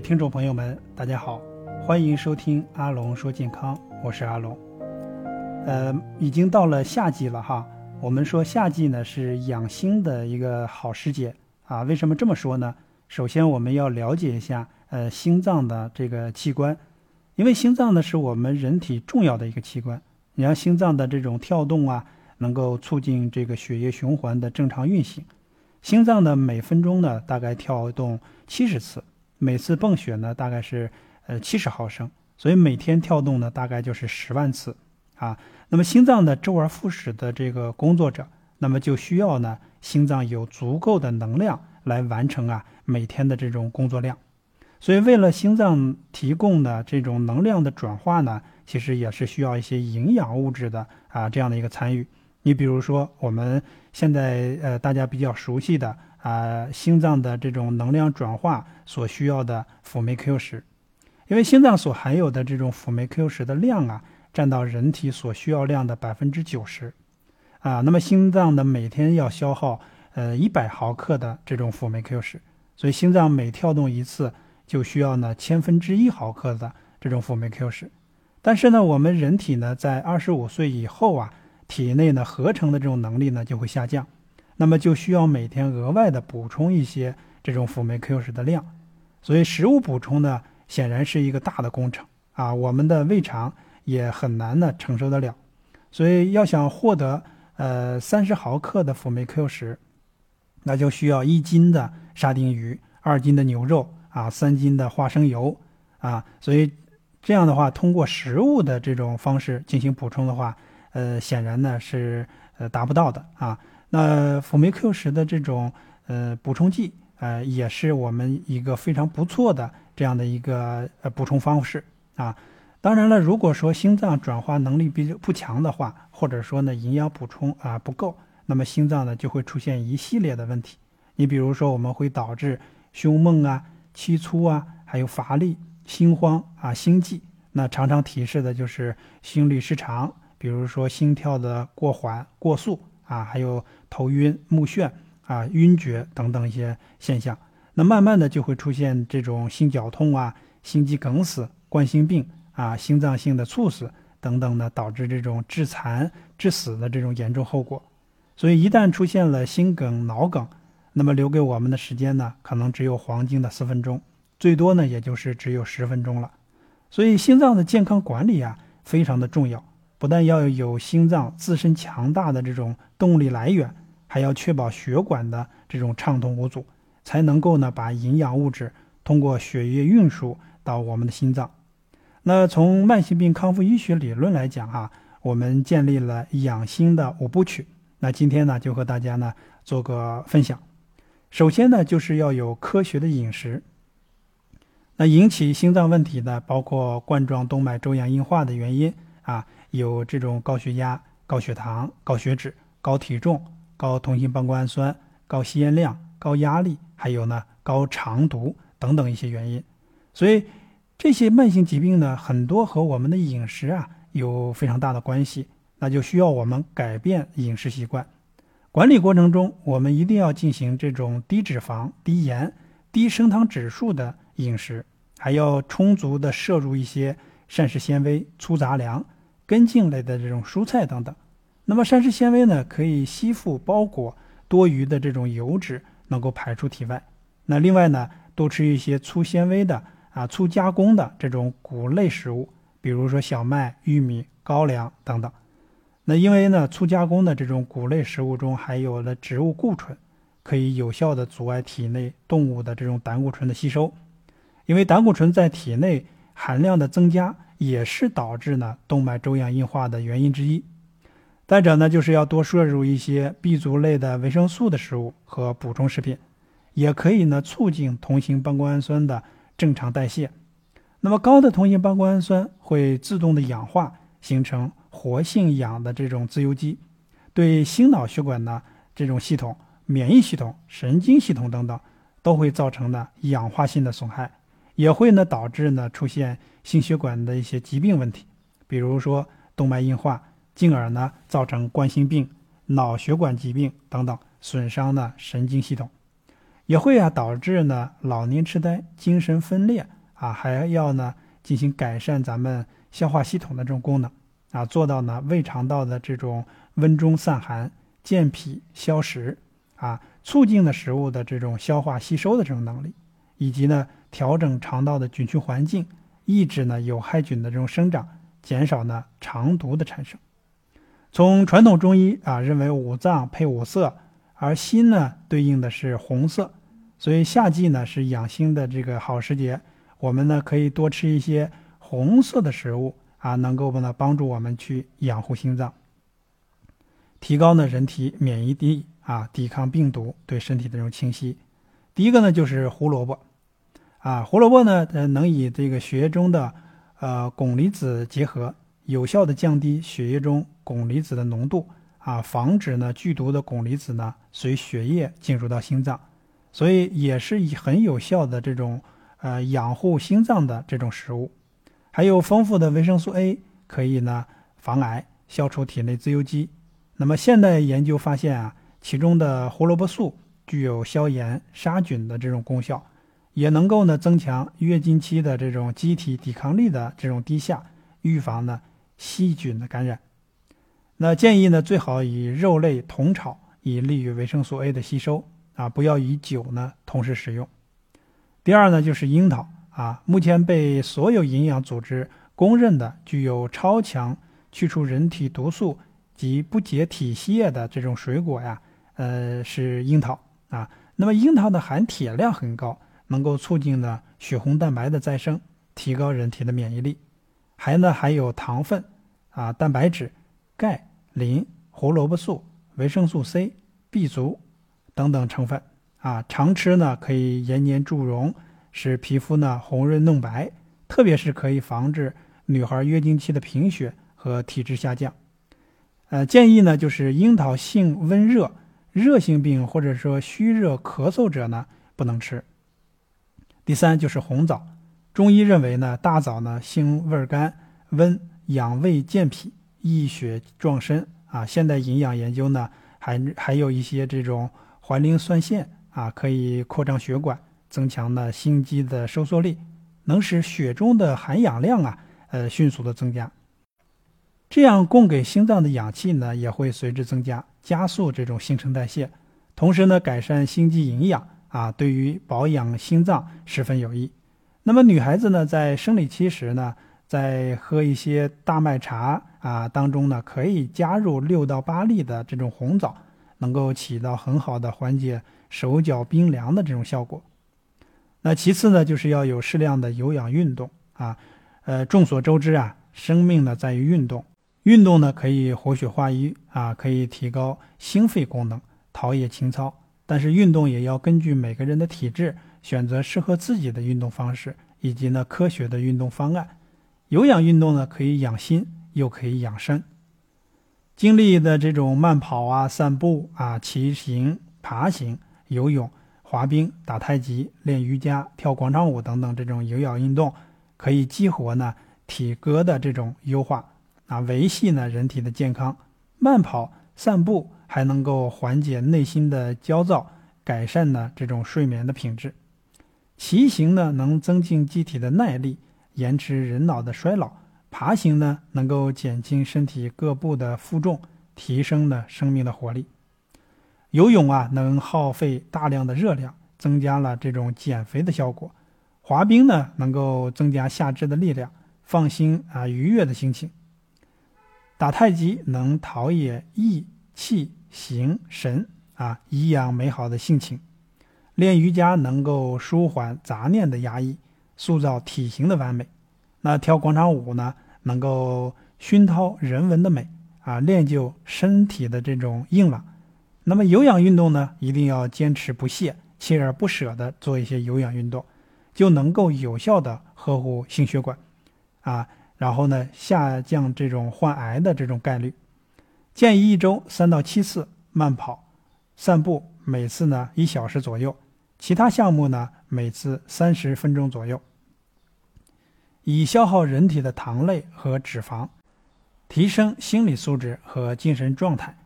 听众朋友们，大家好，欢迎收听阿龙说健康，我是阿龙。呃，已经到了夏季了哈，我们说夏季呢是养心的一个好时节啊。为什么这么说呢？首先我们要了解一下呃心脏的这个器官，因为心脏呢是我们人体重要的一个器官。你像心脏的这种跳动啊，能够促进这个血液循环的正常运行。心脏呢每分钟呢大概跳动七十次。每次泵血呢，大概是呃七十毫升，所以每天跳动呢，大概就是十万次啊。那么心脏的周而复始的这个工作者，那么就需要呢，心脏有足够的能量来完成啊每天的这种工作量。所以为了心脏提供的这种能量的转化呢，其实也是需要一些营养物质的啊这样的一个参与。你比如说我们现在呃大家比较熟悉的。啊，心脏的这种能量转化所需要的辅酶 Q 十，因为心脏所含有的这种辅酶 Q 十的量啊，占到人体所需要量的百分之九十，啊，那么心脏的每天要消耗呃一百毫克的这种辅酶 Q 十，所以心脏每跳动一次就需要呢千分之一毫克的这种辅酶 Q 十，但是呢，我们人体呢在二十五岁以后啊，体内呢合成的这种能力呢就会下降。那么就需要每天额外的补充一些这种辅酶 Q 十的量，所以食物补充呢，显然是一个大的工程啊，我们的胃肠也很难呢承受得了，所以要想获得呃三十毫克的辅酶 Q 十，那就需要一斤的沙丁鱼、二斤的牛肉啊、三斤的花生油啊，所以这样的话，通过食物的这种方式进行补充的话，呃，显然呢是呃达不到的啊。那辅酶 Q 十的这种呃补充剂，呃也是我们一个非常不错的这样的一个呃补充方式啊。当然了，如果说心脏转化能力比较不强的话，或者说呢营养补充啊不够，那么心脏呢就会出现一系列的问题。你比如说，我们会导致胸闷啊、气粗啊，还有乏力、心慌啊、心悸。那常常提示的就是心律失常，比如说心跳的过缓、过速。啊，还有头晕目眩啊、晕厥等等一些现象，那慢慢的就会出现这种心绞痛啊、心肌梗死、冠心病啊、心脏性的猝死等等呢，导致这种致残致死的这种严重后果。所以一旦出现了心梗、脑梗，那么留给我们的时间呢，可能只有黄金的四分钟，最多呢也就是只有十分钟了。所以心脏的健康管理啊，非常的重要。不但要有心脏自身强大的这种动力来源，还要确保血管的这种畅通无阻，才能够呢把营养物质通过血液运输到我们的心脏。那从慢性病康复医学理论来讲啊，我们建立了养心的五部曲。那今天呢就和大家呢做个分享。首先呢就是要有科学的饮食。那引起心脏问题的包括冠状动脉粥样硬化的原因啊。有这种高血压、高血糖、高血脂、高体重、高同心半胱氨酸、高吸烟量、高压力，还有呢高肠毒等等一些原因。所以这些慢性疾病呢，很多和我们的饮食啊有非常大的关系。那就需要我们改变饮食习惯。管理过程中，我们一定要进行这种低脂肪、低盐、低升糖指数的饮食，还要充足的摄入一些膳食纤维、粗杂粮。根茎类的这种蔬菜等等，那么膳食纤维呢，可以吸附包裹多余的这种油脂，能够排出体外。那另外呢，多吃一些粗纤维的啊、粗加工的这种谷类食物，比如说小麦、玉米、高粱等等。那因为呢，粗加工的这种谷类食物中含有了植物固醇，可以有效的阻碍体内动物的这种胆固醇的吸收。因为胆固醇在体内含量的增加。也是导致呢动脉粥样硬化的原因之一。再者呢，就是要多摄入一些 B 族类的维生素的食物和补充食品，也可以呢促进同型半胱氨酸的正常代谢。那么高的同型半胱氨酸会自动的氧化，形成活性氧的这种自由基，对心脑血管呢这种系统、免疫系统、神经系统等等都会造成呢氧化性的损害。也会呢导致呢出现心血管的一些疾病问题，比如说动脉硬化，进而呢造成冠心病、脑血管疾病等等，损伤呢神经系统。也会啊导致呢老年痴呆、精神分裂啊，还要呢进行改善咱们消化系统的这种功能啊，做到呢胃肠道的这种温中散寒、健脾消食啊，促进了食物的这种消化吸收的这种能力，以及呢调整肠道的菌群环境，抑制呢有害菌的这种生长，减少呢肠毒的产生。从传统中医啊认为五脏配五色，而心呢对应的是红色。所以夏季呢是养心的这个好时节，我们呢可以多吃一些红色的食物啊，能够呢帮助我们去养护心脏，提高呢人体免疫力啊，抵抗病毒对身体的这种侵袭。第一个呢就是胡萝卜，啊胡萝卜呢呃能以这个血液中的呃汞离子结合，有效的降低血液中汞离子的浓度啊，防止呢剧毒的汞离子呢随血液进入到心脏。所以也是以很有效的这种呃养护心脏的这种食物，还有丰富的维生素 A，可以呢防癌、消除体内自由基。那么现代研究发现啊，其中的胡萝卜素具有消炎、杀菌的这种功效，也能够呢增强月经期的这种机体抵抗力的这种低下，预防呢细菌的感染。那建议呢最好以肉类同炒，以利于维生素 A 的吸收。啊，不要与酒呢同时使用。第二呢，就是樱桃啊，目前被所有营养组织公认的具有超强去除人体毒素及不解体息液的这种水果呀，呃，是樱桃啊。那么樱桃的含铁量很高，能够促进呢血红蛋白的再生，提高人体的免疫力。还呢含有糖分啊、蛋白质、钙、磷、胡萝卜素、维生素 C、B 族。等等成分啊，常吃呢可以延年助荣，使皮肤呢红润嫩白，特别是可以防止女孩月经期的贫血和体质下降。呃，建议呢就是樱桃性温热，热性病或者说虚热咳嗽者呢不能吃。第三就是红枣，中医认为呢大枣呢性味甘温，养胃健脾，益血壮身啊。现代营养研究呢还还有一些这种。环磷酸腺啊，可以扩张血管，增强呢心肌的收缩力，能使血中的含氧量啊，呃，迅速的增加。这样供给心脏的氧气呢，也会随之增加，加速这种新陈代谢，同时呢，改善心肌营养啊，对于保养心脏十分有益。那么女孩子呢，在生理期时呢，在喝一些大麦茶啊当中呢，可以加入六到八粒的这种红枣。能够起到很好的缓解手脚冰凉的这种效果。那其次呢，就是要有适量的有氧运动啊。呃，众所周知啊，生命呢在于运动，运动呢可以活血化瘀啊，可以提高心肺功能，陶冶情操。但是运动也要根据每个人的体质，选择适合自己的运动方式，以及呢科学的运动方案。有氧运动呢可以养心，又可以养生。经历的这种慢跑啊、散步啊、骑行、爬行、游泳、滑冰、打太极、练瑜伽、跳广场舞等等这种有氧运动，可以激活呢体格的这种优化啊，维系呢人体的健康。慢跑、散步还能够缓解内心的焦躁，改善呢这种睡眠的品质。骑行呢能增进机体的耐力，延迟人脑的衰老。爬行呢，能够减轻身体各部的负重，提升呢生命的活力。游泳啊，能耗费大量的热量，增加了这种减肥的效果。滑冰呢，能够增加下肢的力量，放心啊愉悦的心情。打太极能陶冶意气形神啊，颐养美好的性情。练瑜伽能够舒缓杂念的压抑，塑造体型的完美。那跳广场舞呢，能够熏陶人文的美啊，练就身体的这种硬朗。那么有氧运动呢，一定要坚持不懈、锲而不舍地做一些有氧运动，就能够有效地呵护心血管啊，然后呢，下降这种患癌的这种概率。建议一周三到七次慢跑、散步，每次呢一小时左右；其他项目呢，每次三十分钟左右。以消耗人体的糖类和脂肪，提升心理素质和精神状态。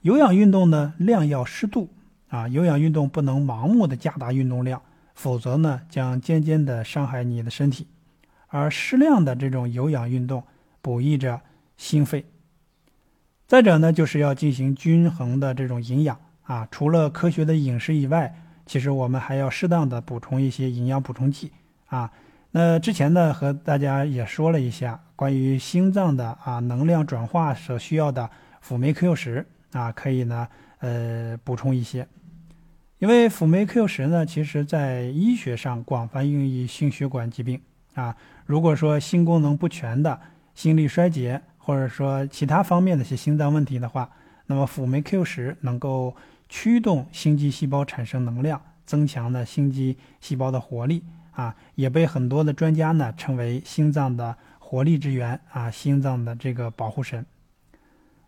有氧运动呢，量要适度啊，有氧运动不能盲目的加大运动量，否则呢将渐渐的伤害你的身体。而适量的这种有氧运动，补益着心肺。再者呢，就是要进行均衡的这种营养啊，除了科学的饮食以外，其实我们还要适当的补充一些营养补充剂啊。那之前呢，和大家也说了一下关于心脏的啊能量转化所需要的辅酶 Q 十啊，可以呢呃补充一些。因为辅酶 Q 十呢，其实在医学上广泛用于心血管疾病啊。如果说心功能不全的、心力衰竭，或者说其他方面的一些心脏问题的话，那么辅酶 Q 十能够驱动心肌细胞产生能量，增强了心肌细胞的活力啊，也被很多的专家呢称为心脏的活力之源啊，心脏的这个保护神。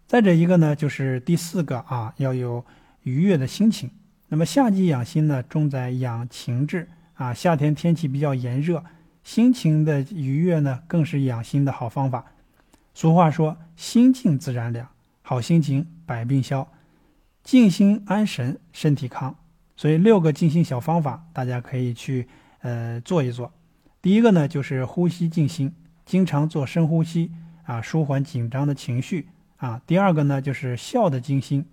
再者一个呢，就是第四个啊，要有愉悦的心情。那么夏季养心呢，重在养情志啊，夏天天气比较炎热。心情的愉悦呢，更是养心的好方法。俗话说：“心静自然凉，好心情百病消，静心安神身体康。”所以六个静心小方法，大家可以去呃做一做。第一个呢，就是呼吸静心，经常做深呼吸啊，舒缓紧张的情绪啊。第二个呢，就是笑的静心，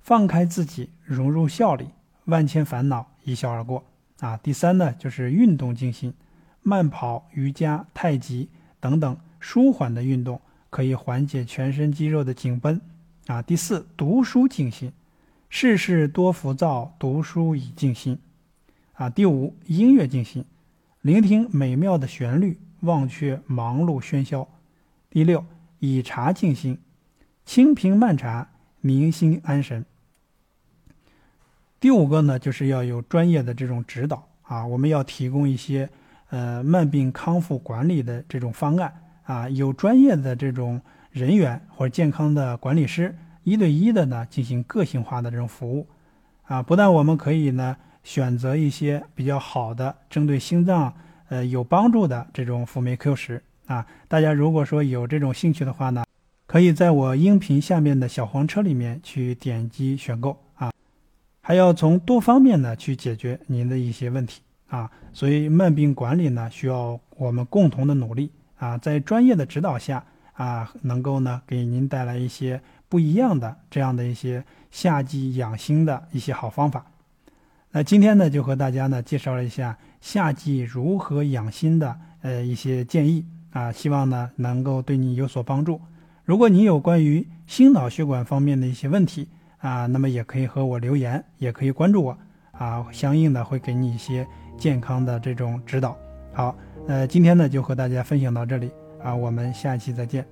放开自己，融入笑里，万千烦恼一笑而过啊。第三呢，就是运动静心。慢跑、瑜伽、太极等等舒缓的运动，可以缓解全身肌肉的紧绷。啊，第四，读书静心，世事多浮躁，读书以静心。啊，第五，音乐静心，聆听美妙的旋律，忘却忙碌喧嚣。第六，以茶静心，清平慢茶，明心安神。第五个呢，就是要有专业的这种指导啊，我们要提供一些。呃，慢病康复管理的这种方案啊，有专业的这种人员或者健康的管理师一对一的呢进行个性化的这种服务啊。不但我们可以呢选择一些比较好的针对心脏呃有帮助的这种辅酶 Q 十啊，大家如果说有这种兴趣的话呢，可以在我音频下面的小黄车里面去点击选购啊，还要从多方面呢去解决您的一些问题。啊，所以慢病管理呢，需要我们共同的努力啊，在专业的指导下啊，能够呢给您带来一些不一样的这样的一些夏季养心的一些好方法。那今天呢，就和大家呢介绍了一下夏季如何养心的呃一些建议啊，希望呢能够对你有所帮助。如果你有关于心脑血管方面的一些问题啊，那么也可以和我留言，也可以关注我啊，相应的会给你一些。健康的这种指导，好，呃，今天呢就和大家分享到这里啊，我们下一期再见。